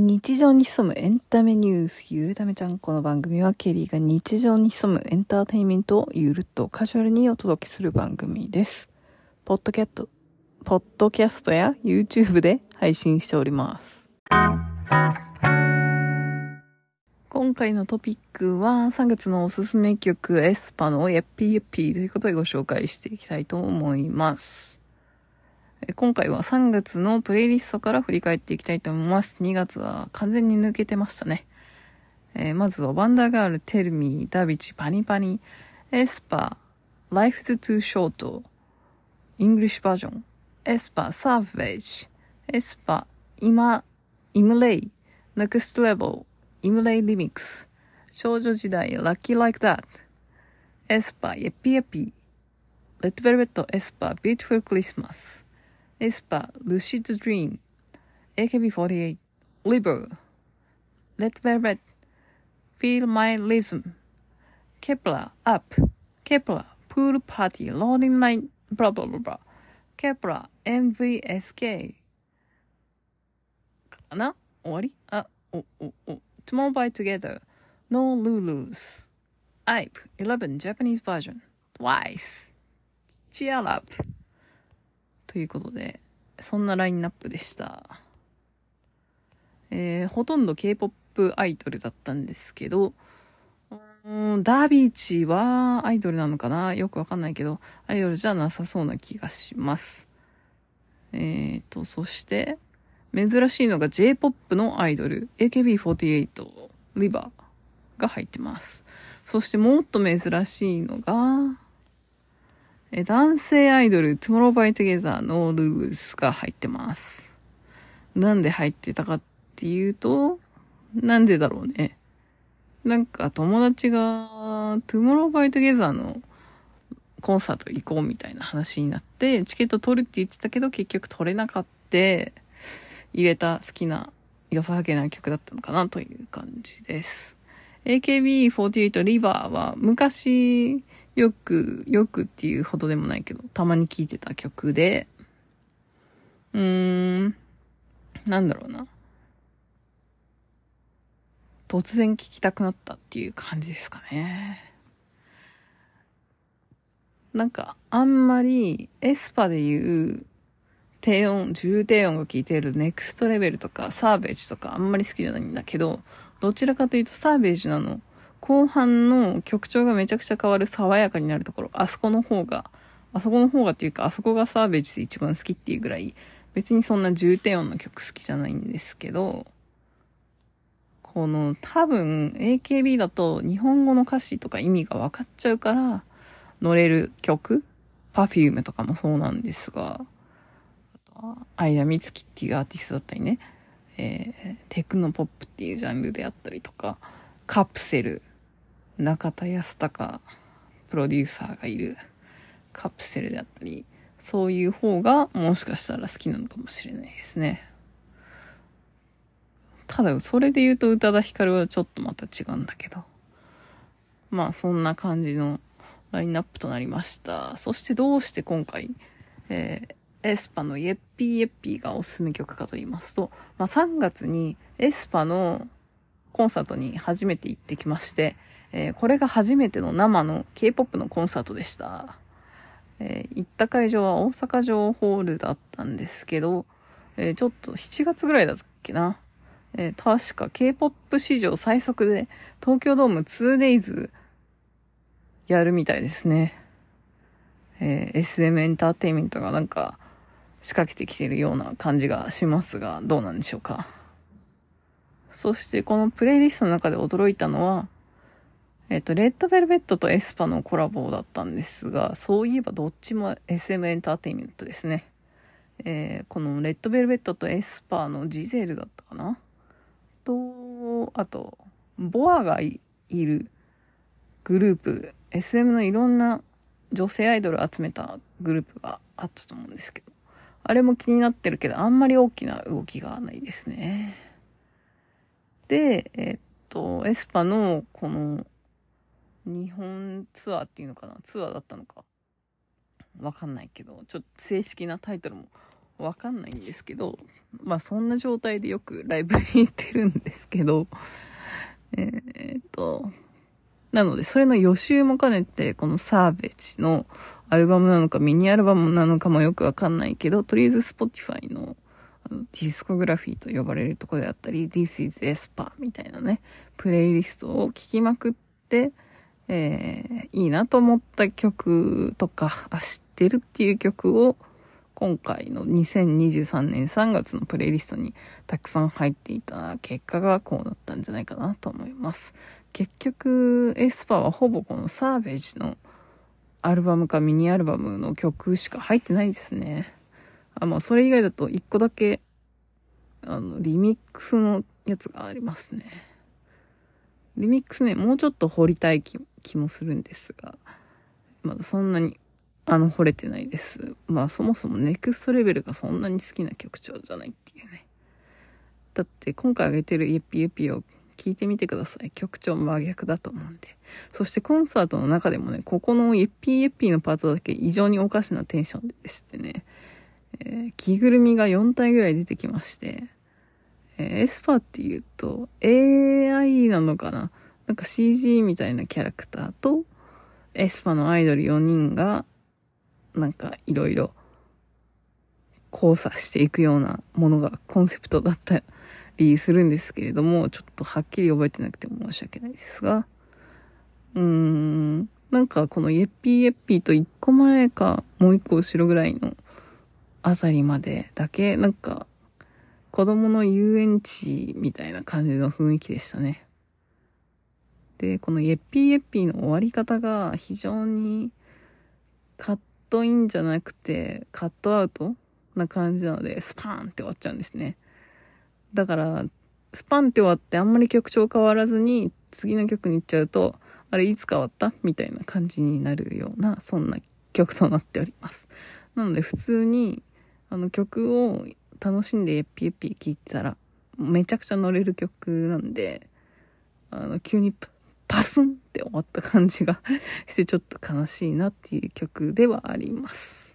日常に潜むエンタメニュース、ゆるためちゃん。この番組はケリーが日常に潜むエンターテインメントをゆるっとカジュアルにお届けする番組です。ポッドキャット、ポッドキャストや YouTube で配信しております。今回のトピックは3月のおすすめ曲エスパのヤッピーヤッピーということでご紹介していきたいと思います。今回は3月のプレイリストから振り返っていきたいと思います。2月は完全に抜けてましたね。えーまずはワンダーガール、テルミー、ダビチ、パニパニ、エスパー、Life's Too Short、イングリッシュバージョン、エスパー、サーフェージ、エスパー、今、イムレイ、Next Level、イムレイリミックス、少女時代、Lucky Like That、エスパー、ヤッピーヤッピ、レッドベルベット、エスパー、Beautiful Christmas、エス ー、Lucid Dream、AKB48、Liber、Red Velvet、Feel My Rhythm、Kepler、Up、Kepler、Pool Party、Rolling Line、ブラブラブラブラ、Kepler、MVSK、かな終わりあ、お、お、お、Tomorrow by Together、No Lulus、IPE、11 Japanese version、Twice、Cheer Up、 ということで、そんなラインナップでした。えーほとんど K-POP アイドルだったんですけど、うーんダービーチはアイドルなのかな？よくわかんないけど、アイドルじゃなさそうな気がします。えーと、そして、珍しいのが J-POP のアイドル、AKB48、リバーが入ってます。そしてもっと珍しいのが、え男性アイドル、Tomorrow by Together のルールスが入ってます。なんで入ってたかっていうと、なんでだろうね。なんか友達が Tomorrow by Together のコンサート行こうみたいな話になって、チケット取るって言ってたけど結局取れなかった、入れた好きな良さげな曲だったのかなという感じです。AKB48 リバーは昔よく、よくっていうほどでもないけど、たまに聴いてた曲で、うーん、なんだろうな。突然聴きたくなったっていう感じですかね。なんか、あんまり、エスパでいう、低音、重低音が効いてるネクストレベルとか、サーベージとかあんまり好きじゃないんだけど、どちらかというとサーベージなの。後半の曲調がめちゃくちゃ変わる爽やかになるところ、あそこの方が、あそこの方がっていうか、あそこがサーベージで一番好きっていうぐらい、別にそんな重低音の曲好きじゃないんですけど、この多分 AKB だと日本語の歌詞とか意味が分かっちゃうから乗れる曲 ?Perfume とかもそうなんですが、あとは相田美月っていうアーティストだったりね、えーテクノポップっていうジャンルであったりとか、カプセル、中田康隆プロデューサーがいるカプセルであったり、そういう方がもしかしたら好きなのかもしれないですね。ただ、それで言うと宇多田ヒカルはちょっとまた違うんだけど。まあ、そんな感じのラインナップとなりました。そしてどうして今回、えーエスパのイェッピーイェッピーがおすすめ曲かと言いますと、まあ、3月にエスパのコンサートに初めて行ってきまして、えーこれが初めての生の K-POP のコンサートでした。えー行った会場は大阪城ホールだったんですけど、えーちょっと7月ぐらいだったっけな。え確か K-POP 史上最速で東京ドーム 2days やるみたいですね。えー SM エンターテイメントがなんか仕掛けてきてるような感じがしますが、どうなんでしょうか。そしてこのプレイリストの中で驚いたのは、えっ、と、レッドベルベットとエスパのコラボだったんですが、そういえばどっちも SM エンターテインメントですね。えーこのレッドベルベットとエスパのジゼルだったかな？と、あと、ボアがいいるグループ、SM のいろんな女性アイドルを集めたグループがあったと思うんですけど、あれも気になってるけど、あんまり大きな動きがないですね。で、えっと、エスパのこの日本ツアーっていうのかな？ツアーだったのか？わかんないけど、ちょっと正式なタイトルもわかんないんですけど、まあそんな状態でよくライブに行ってるんですけど、えー、っと、なのでそれの予習も兼ねて、このサーベージのアルバムなのかミニアルバムなのかもよくわかんないけど、とりあえず Spotify のあのディスコグラフィーと呼ばれるとこであったり、This is Espa みたいなね、プレイリストを聴きまくって、えー、いいなと思った曲とか、あ、知ってるっていう曲を、今回の2023年3月のプレイリストにたくさん入っていた結果がこうなったんじゃないかなと思います。結局、エスパーはほぼこのサーベージのアルバムかミニアルバムの曲しか入ってないですね。あ、まあ、それ以外だと1個だけ、あの、リミックスのやつがありますね。リミックスね、もうちょっと掘りたい気気もするんですが、まだそんなにあの、惚れてないです。まあ、そもそもネクストレベルがそんなに好きな曲調じゃないっていうね。だって、今回あげてるイエピエピを聞いてみてください。曲調真逆だと思うんで。そしてコンサートの中でもね、ここのイエピエピのパートだけ異常におかしなテンションでしてね、えー、着ぐるみが4体ぐらい出てきまして、えー、エスパって言うと AI なのかな？なんか CG みたいなキャラクターと、エスパのアイドル4人がなんかいろいろ交差していくようなものがコンセプトだったりするんですけれども、ちょっとはっきり覚えてなくて申し訳ないですが、うーん、なんかこのイエッピーイエッピーと一個前かもう一個後ろぐらいのあたりまでだけ、なんか子供の遊園地みたいな感じの雰囲気でしたね。で、このイエッピーエッピーの終わり方が非常にカットインじゃなくて、カットアウトな感じなので、スパーンって終わっちゃうんですね。だから、スパンって終わってあんまり曲調変わらずに、次の曲に行っちゃうと、あれいつ変わったみたいな感じになるような、そんな曲となっております。なので普通に、あの曲を楽しんでエッピエッピ聴いてたら、めちゃくちゃ乗れる曲なんで、あの、急にパスンって終わった感じが してちょっと悲しいなっていう曲ではあります。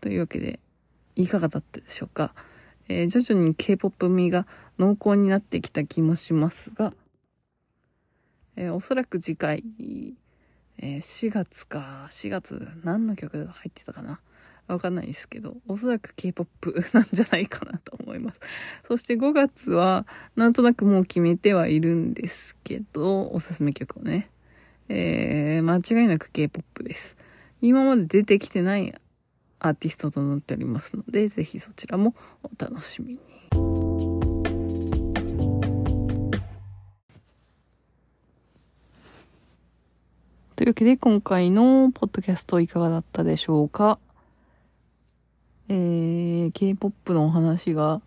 というわけで、いかがだったでしょうか？えー、徐々に K-POP 味が濃厚になってきた気もしますが、えー、おそらく次回、えー、4月か、4月何の曲が入ってたかな？わかんないですけど、おそらく K-POP なんじゃないかなと思います。そして5月は、なんとなくもう決めてはいるんですけど、おすすめ曲をね。えー、間違いなく K-POP です。今まで出てきてないアーティストとなっておりますので、ぜひそちらもお楽しみに。というわけで今回のポッドキャストいかがだったでしょうか？えー、K-POP のお話が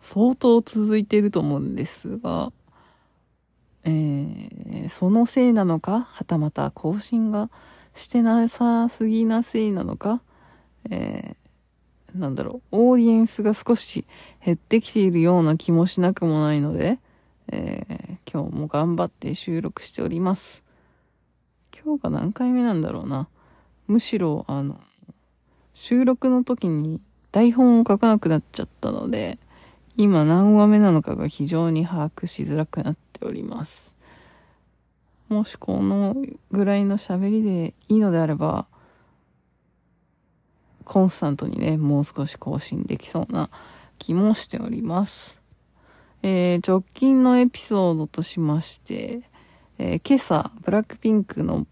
相当続いてると思うんですが、えー、そのせいなのか、はたまた更新がしてなさすぎなせいなのか、えー、なんだろう、オーディエンスが少し減ってきているような気もしなくもないので、えー、今日も頑張って収録しております。今日が何回目なんだろうな。むしろ、あの、収録の時に台本を書かなくなっちゃったので、今何話目なのかが非常に把握しづらくなっております。もしこのぐらいの喋りでいいのであれば、コンスタントにね、もう少し更新できそうな気もしております。えー、直近のエピソードとしまして、えー、今朝、ブラックピンクの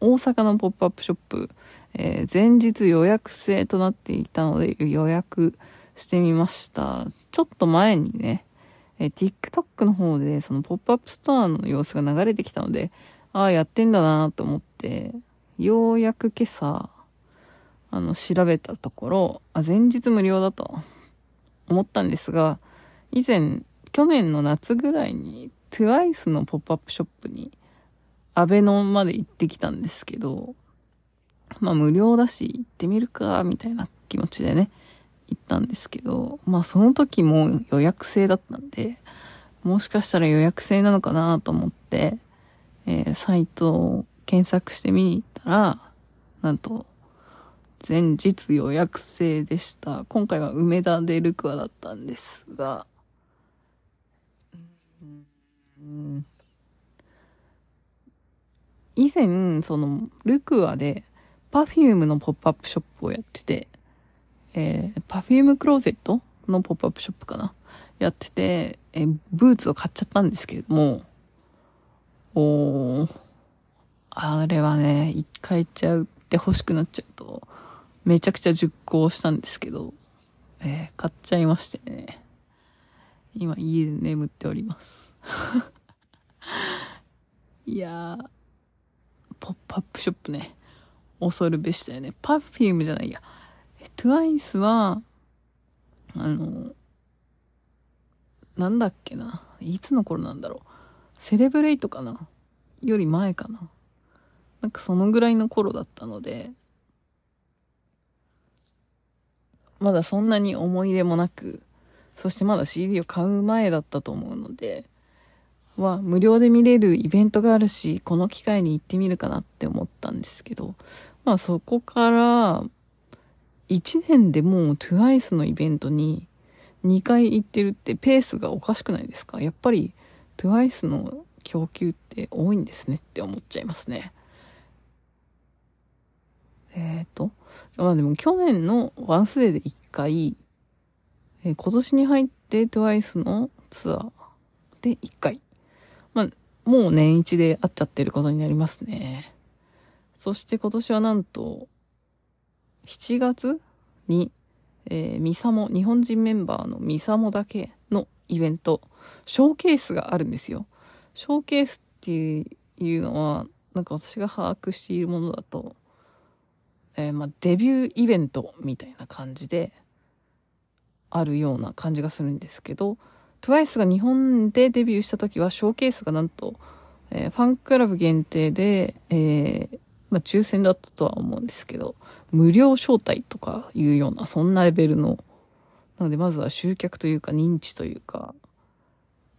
大阪のポップアップショップ、えー、前日予約制となっていたので予約してみました。ちょっと前にね、えー、TikTok の方でそのポップアップストアの様子が流れてきたので、ああ、やってんだなと思って、ようやく今朝、あの、調べたところ、あ、前日無料だと思ったんですが、以前、去年の夏ぐらいに TWICE のポップアップショップに、アベノまで行ってきたんですけど、まあ無料だし行ってみるか、みたいな気持ちでね、行ったんですけど、まあその時も予約制だったんで、もしかしたら予約制なのかなと思って、えー、サイトを検索してみに行ったら、なんと、前日予約制でした。今回は梅田でルクアだったんですが、うん以前、その、ルクアで、 Perfume のポップアップショップをやってて、えー、 Perfume Closet のポップアップショップかなやってて、えー、ブーツを買っちゃったんですけれども、おーあれはね、一回行っちゃうって欲しくなっちゃうと、めちゃくちゃ熟考したんですけど、えー、買っちゃいましてね。今家で眠っております。いやー、ポップアップショップね。恐るべしだよね。パフュームじゃないや。トゥワイスは、あの、なんだっけな。いつの頃なんだろう。セレブレイトかな？より前かな。なんかそのぐらいの頃だったので、まだそんなに思い入れもなく、そしてまだ CD を買う前だったと思うので、は無料で見れるイベントがあるし、この機会に行ってみるかなって思ったんですけど、まあそこから1年でもう TWICE のイベントに2回行ってるってペースがおかしくないですか？やっぱり TWICE の供給って多いんですねって思っちゃいますね。えっ、ー、と、まあでも去年のワンスデーで1回、えー、今年に入って TWICE のツアーで1回。まあ、もう年一で会っちゃってることになりますね。そして今年はなんと、7月に、えー、ミサモ、日本人メンバーのミサモだけのイベント、ショーケースがあるんですよ。ショーケースっていうのは、なんか私が把握しているものだと、えー、まあ、デビューイベントみたいな感じで、あるような感じがするんですけど、TWICE が日本でデビューした時は、ショーケースがなんと、えー、ファンクラブ限定で、えー、まあ、抽選だったとは思うんですけど、無料招待とかいうような、そんなレベルの、なのでまずは集客というか認知というか、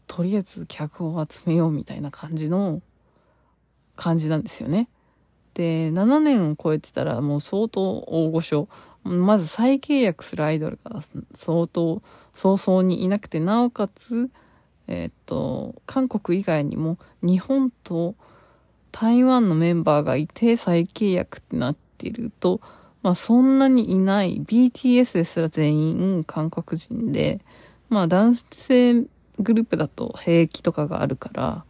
とりあえず客を集めようみたいな感じの感じなんですよね。で、7年を超えてたらもう相当大御所。まず再契約するアイドルが相当早々にいなくて、なおかつ、えっ、と、韓国以外にも日本と台湾のメンバーがいて再契約ってなってると、まあそんなにいない BTS ですら全員韓国人で、まあ男性グループだと兵役とかがあるから、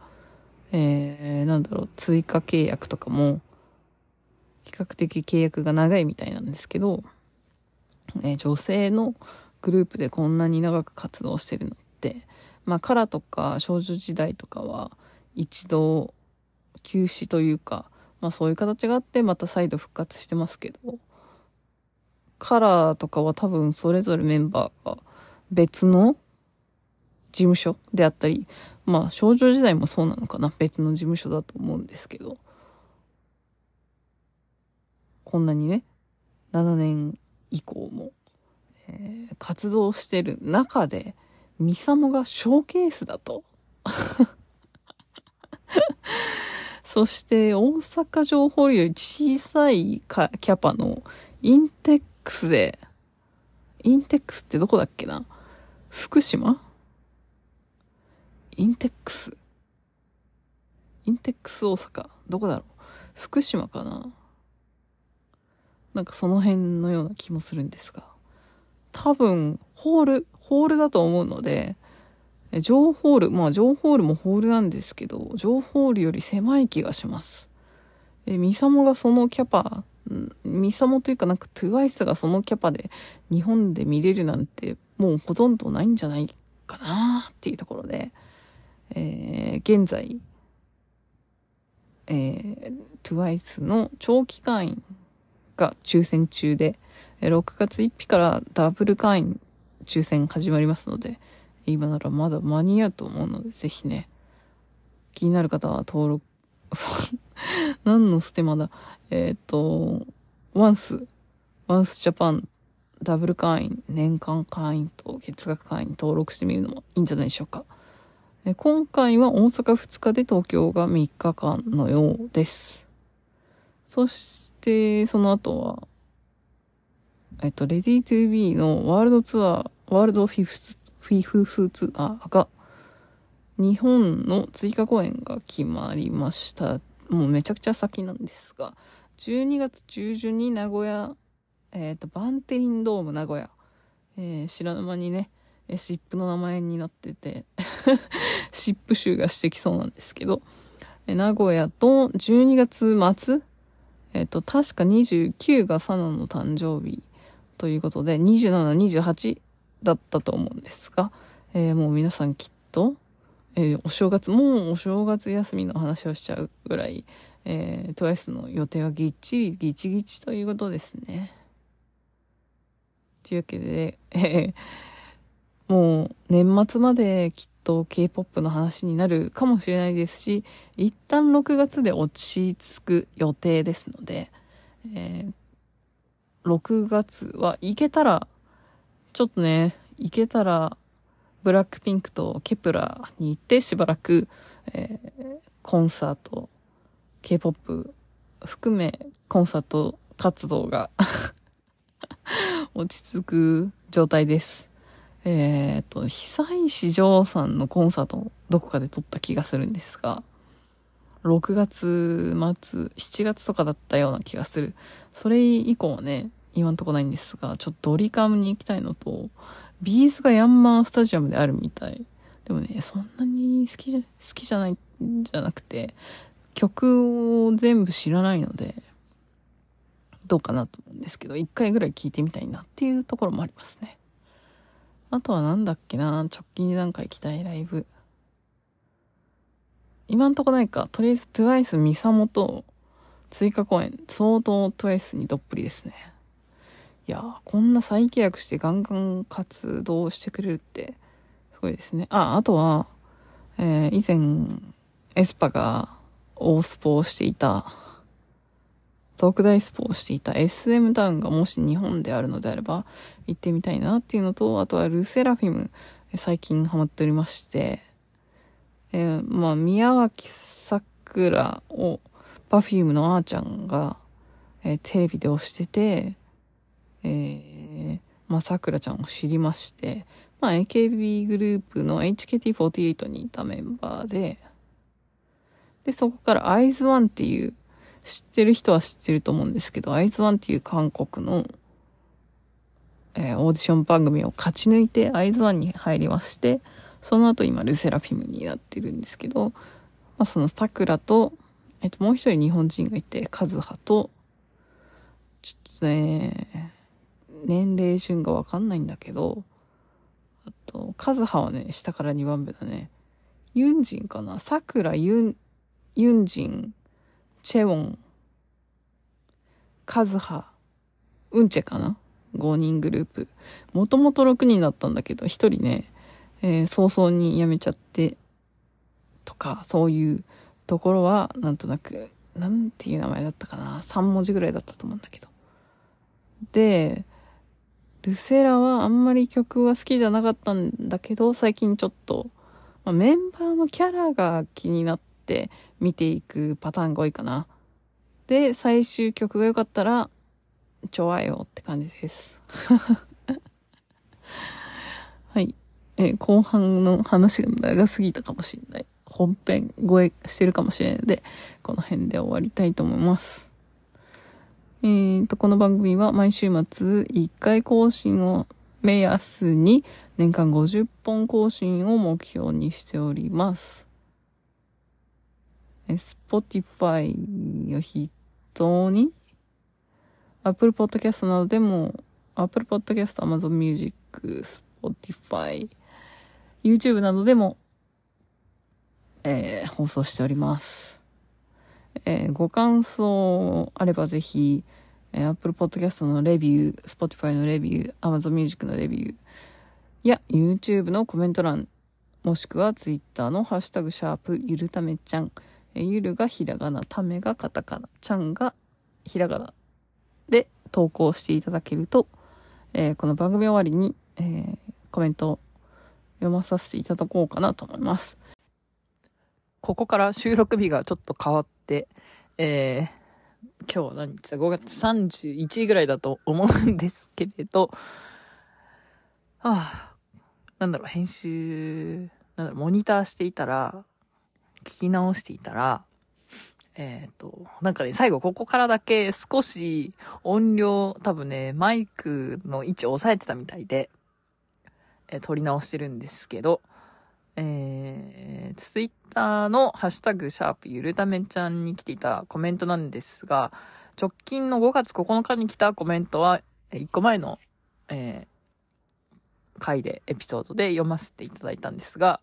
えー、なんだろう、追加契約とかも、比較的契約が長いみたいなんですけど、えー、女性のグループでこんなに長く活動してるのって、まあ、カラとか少女時代とかは一度休止というか、まあそういう形があってまた再度復活してますけど、カラーとかは多分それぞれメンバーが別の事務所であったり、まあ少女時代もそうなのかな別の事務所だと思うんですけど、こんなにね、7年以降もえー、活動してる中で、ミサモがショーケースだと。そして大阪城ホールより小さいキャパのインテックスで、インテックスってどこだっけな？福島？インテックス？インテックス大阪？どこだろう？福島かな？なんかその辺のような気もするんですが。多分、ホール、ホールだと思うので、情ホール、まあ情ホールもホールなんですけど、情ホールより狭い気がします。え、ミサモがそのキャパ、ミサモというかなんかトゥワイスがそのキャパで日本で見れるなんてもうほとんどないんじゃないかなっていうところで、えー、現在、えー、トゥワイスの長期会員が抽選中で、6月1日からダブル会員抽選始まりますので、今ならまだ間に合うと思うので、ぜひね、気になる方は登録、何のステマだ？えっ、ー、と、ワンス、ワンスジャパンダブル会員、年間会員と月額会員登録してみるのもいいんじゃないでしょうか。え今回は大阪2日で東京が3日間のようです。そして、その後は、えっと、レディートゥービーのワールドツアー、ワールドフィフス、フィフスツアーが、日本の追加公演が決まりました。もうめちゃくちゃ先なんですが、12月中旬に名古屋、えっ、ー、と、バンテリンドーム名古屋、えー、白沼にね、えシップの名前になってて シップ集がしてきそうなんですけど、え名古屋と12月末、えっ、ー、と、確か29がサナの誕生日ということで、27、28だったと思うんですが、えー、もう皆さんきっと、えー、お正月、もうお正月休みの話をしちゃうぐらい、えー、TWICE の予定はぎっちりぎちぎちということですね。というわけで、えー、もう年末まできっと K-POP の話になるかもしれないですし、一旦6月で落ち着く予定ですので、えー、6月は行けたら、ちょっとね、行けたらブラックピンクとケプラに行ってしばらく、えー、コンサート、K-POP 含めコンサート活動が 落ち着く状態です。えっ、ー、と、久石譲さんのコンサートどこかで撮った気がするんですが、6月末、7月とかだったような気がする。それ以降はね、今んとこないんですが、ちょっとドリカムに行きたいのと、ビーズがヤンマースタジアムであるみたい。でもね、そんなに好きじゃ、好きじゃないんじゃなくて、曲を全部知らないので、どうかなと思うんですけど、一回ぐらい聴いてみたいなっていうところもありますね。あとはなんだっけな、直近に何回行きたいライブ。今んとこないか、とりあえず TWICE ミサモと追加公演、相当 TWICE にどっぷりですね。いやこんな再契約してガンガン活動してくれるって、すごいですね。あ、あとは、えー、以前、エスパが大スポをしていた、特大スポをしていた SM タウンがもし日本であるのであれば行ってみたいなっていうのと、あとはルセラフィム、最近ハマっておりまして、えー、まあ、宮脇さくらを、Perfume のあーちゃんが、えー、テレビで推してて、えー、まあ、さくらちゃんを知りまして、まあ、AKB グループの HKT48 にいたメンバーで、で、そこから IZONE っていう、知ってる人は知ってると思うんですけど、IZONE っていう韓国の、えー、オーディション番組を勝ち抜いて IZONE に入りまして、その後今 LE SSERAFIM になってるんですけど、まあ、そのさくらと、えっと、もう一人日本人がいて、カズハと、ちょっとね、年齢順がわかんないんだけど、あと、カズハはね、下から2番目だね。ユンジンかな？桜ユン、ユンジン、チェウォン、カズハ、ウンチェかな ?5 人グループ。もともと6人だったんだけど、1人ね、えー、早々に辞めちゃって、とか、そういうところは、なんとなく、なんていう名前だったかな ?3 文字ぐらいだったと思うんだけど。で、ルセラはあんまり曲は好きじゃなかったんだけど、最近ちょっと、まあ、メンバーのキャラが気になって見ていくパターンが多いかな。で、最終曲が良かったら、ちょわよって感じです。はい。え後半の話が長すぎたかもしれない。本編超えしてるかもしれないので、この辺で終わりたいと思います。えー、と、この番組は毎週末1回更新を目安に年間50本更新を目標にしております。Spotify を筆頭に Apple Podcast などでも Apple Podcast、Amazon Music、Spotify、YouTube などでも、えー、放送しております。えー、ご感想あればぜひ、えー、Apple Podcast のレビュー、Spotify のレビュー、Amazon Music のレビューや YouTube のコメント欄、もしくは Twitter のハッシュタグシャープゆるためちゃん、えー、ゆるがひらがな、ためがカタカナ、ちゃんがひらがなで投稿していただけると、えー、この番組終わりに、えー、コメントを読まさせていただこうかなと思います。ここから収録日がちょっと変わっ、えー、今日は何日だ ?5 月31ぐらいだと思うんですけれど、はあ、なんだろう、編集、なんだろう、モニターしていたら、聞き直していたら、えっ、ー、と、なんかね、最後ここからだけ少し音量、多分ね、マイクの位置を押さえてたみたいで、えー、撮り直してるんですけど、えー、ツイッターのハッシュタグ、シャープゆるためちゃんに来ていたコメントなんですが、直近の5月9日に来たコメントは、1個前の、えー、回で、エピソードで読ませていただいたんですが、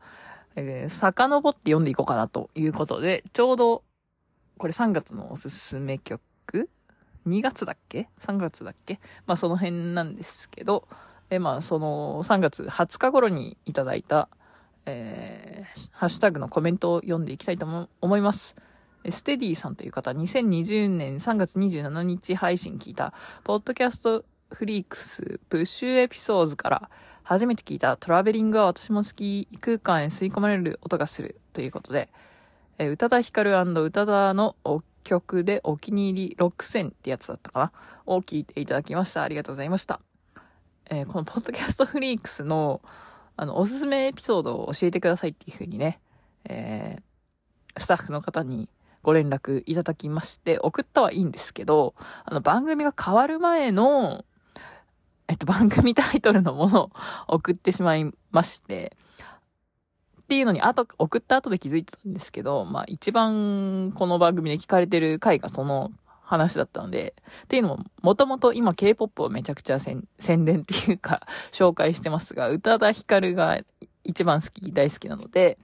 えー、遡って読んでいこうかなということで、ちょうどこれ3月のおすすめ曲 ?2 月だっけ ?3 月だっけ？まあその辺なんですけど、えまあその3月20日頃にいただいた、えー、ハッシュタグのコメントを読んでいきたいと思います。ステディさんという方、2020年3月27日配信聞いた、ポッドキャストフリークスプッシュエピソードから初めて聞いたトラベリングは私も好き、異空間へ吸い込まれる音がするということで、え宇多田ヒカル宇多田の曲でお気に入り6000ってやつだったかな？を聞いていただきました。ありがとうございました。えー、このポッドキャストフリークスの、あの、おすすめエピソードを教えてくださいっていう風にね、えー、スタッフの方にご連絡いただきまして、送ったはいいんですけど、あの、番組が変わる前の、えっと、番組タイトルのものを送ってしまいまして、っていうのに、あと、送った後で気づいてたんですけど、まあ一番この番組で聞かれてる回がその話だったので、っていうのも、もともと今 K-POP をめちゃくちゃ宣伝っていうか、紹介してますが、宇多田ヒカルが一番好き、大好きなので、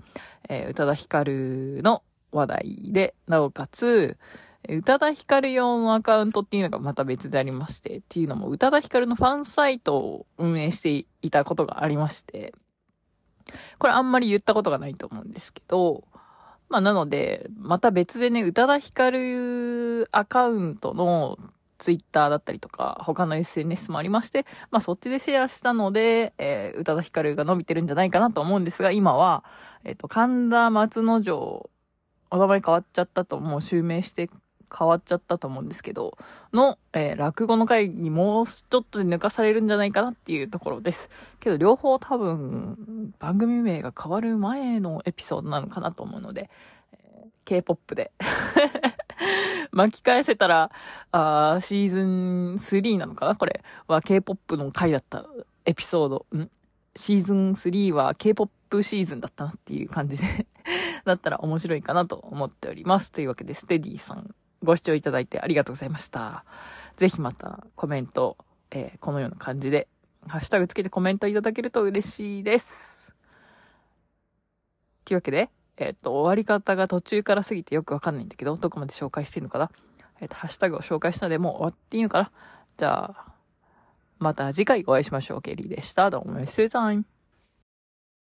えー、宇多田ヒカルの話題で、なおかつ、宇多田ヒカル用のアカウントっていうのがまた別でありまして、っていうのも宇多田ヒカルのファンサイトを運営していたことがありまして、これあんまり言ったことがないと思うんですけど、まあなので、また別でね、宇多田ヒカルアカウントのツイッターだったりとか、他の SNS もありまして、まあそっちでシェアしたので、えー、宇多田ヒカルが伸びてるんじゃないかなと思うんですが、今は、えっ、ー、と、神田松之丞、お名前変わっちゃったと、もう襲名して変わっちゃったと思うんですけど、の、えー、落語の回にもうちょっとで抜かされるんじゃないかなっていうところです。けど両方多分、番組名が変わる前のエピソードなのかなと思うので、えー、K-POP で 巻き返せたら、あシーズン3なのかなこれは K-POP の回だったエピソード。ん？シーズン3は K-POP シーズンだったなっていう感じで だったら面白いかなと思っております。というわけで、ステディさんご視聴いただいてありがとうございました。ぜひまたコメント、えー、このような感じで、ハッシュタグつけてコメントいただけると嬉しいです。というわけで、えっ、ー、と、終わり方が途中から過ぎてよくわかんないんだけど、どこまで紹介していいのかなえっ、ー、と、ハッシュタグを紹介したのでもう終わっていいのかなじゃあ、また次回お会いしましょう。ケリーでした。どうも、See you time.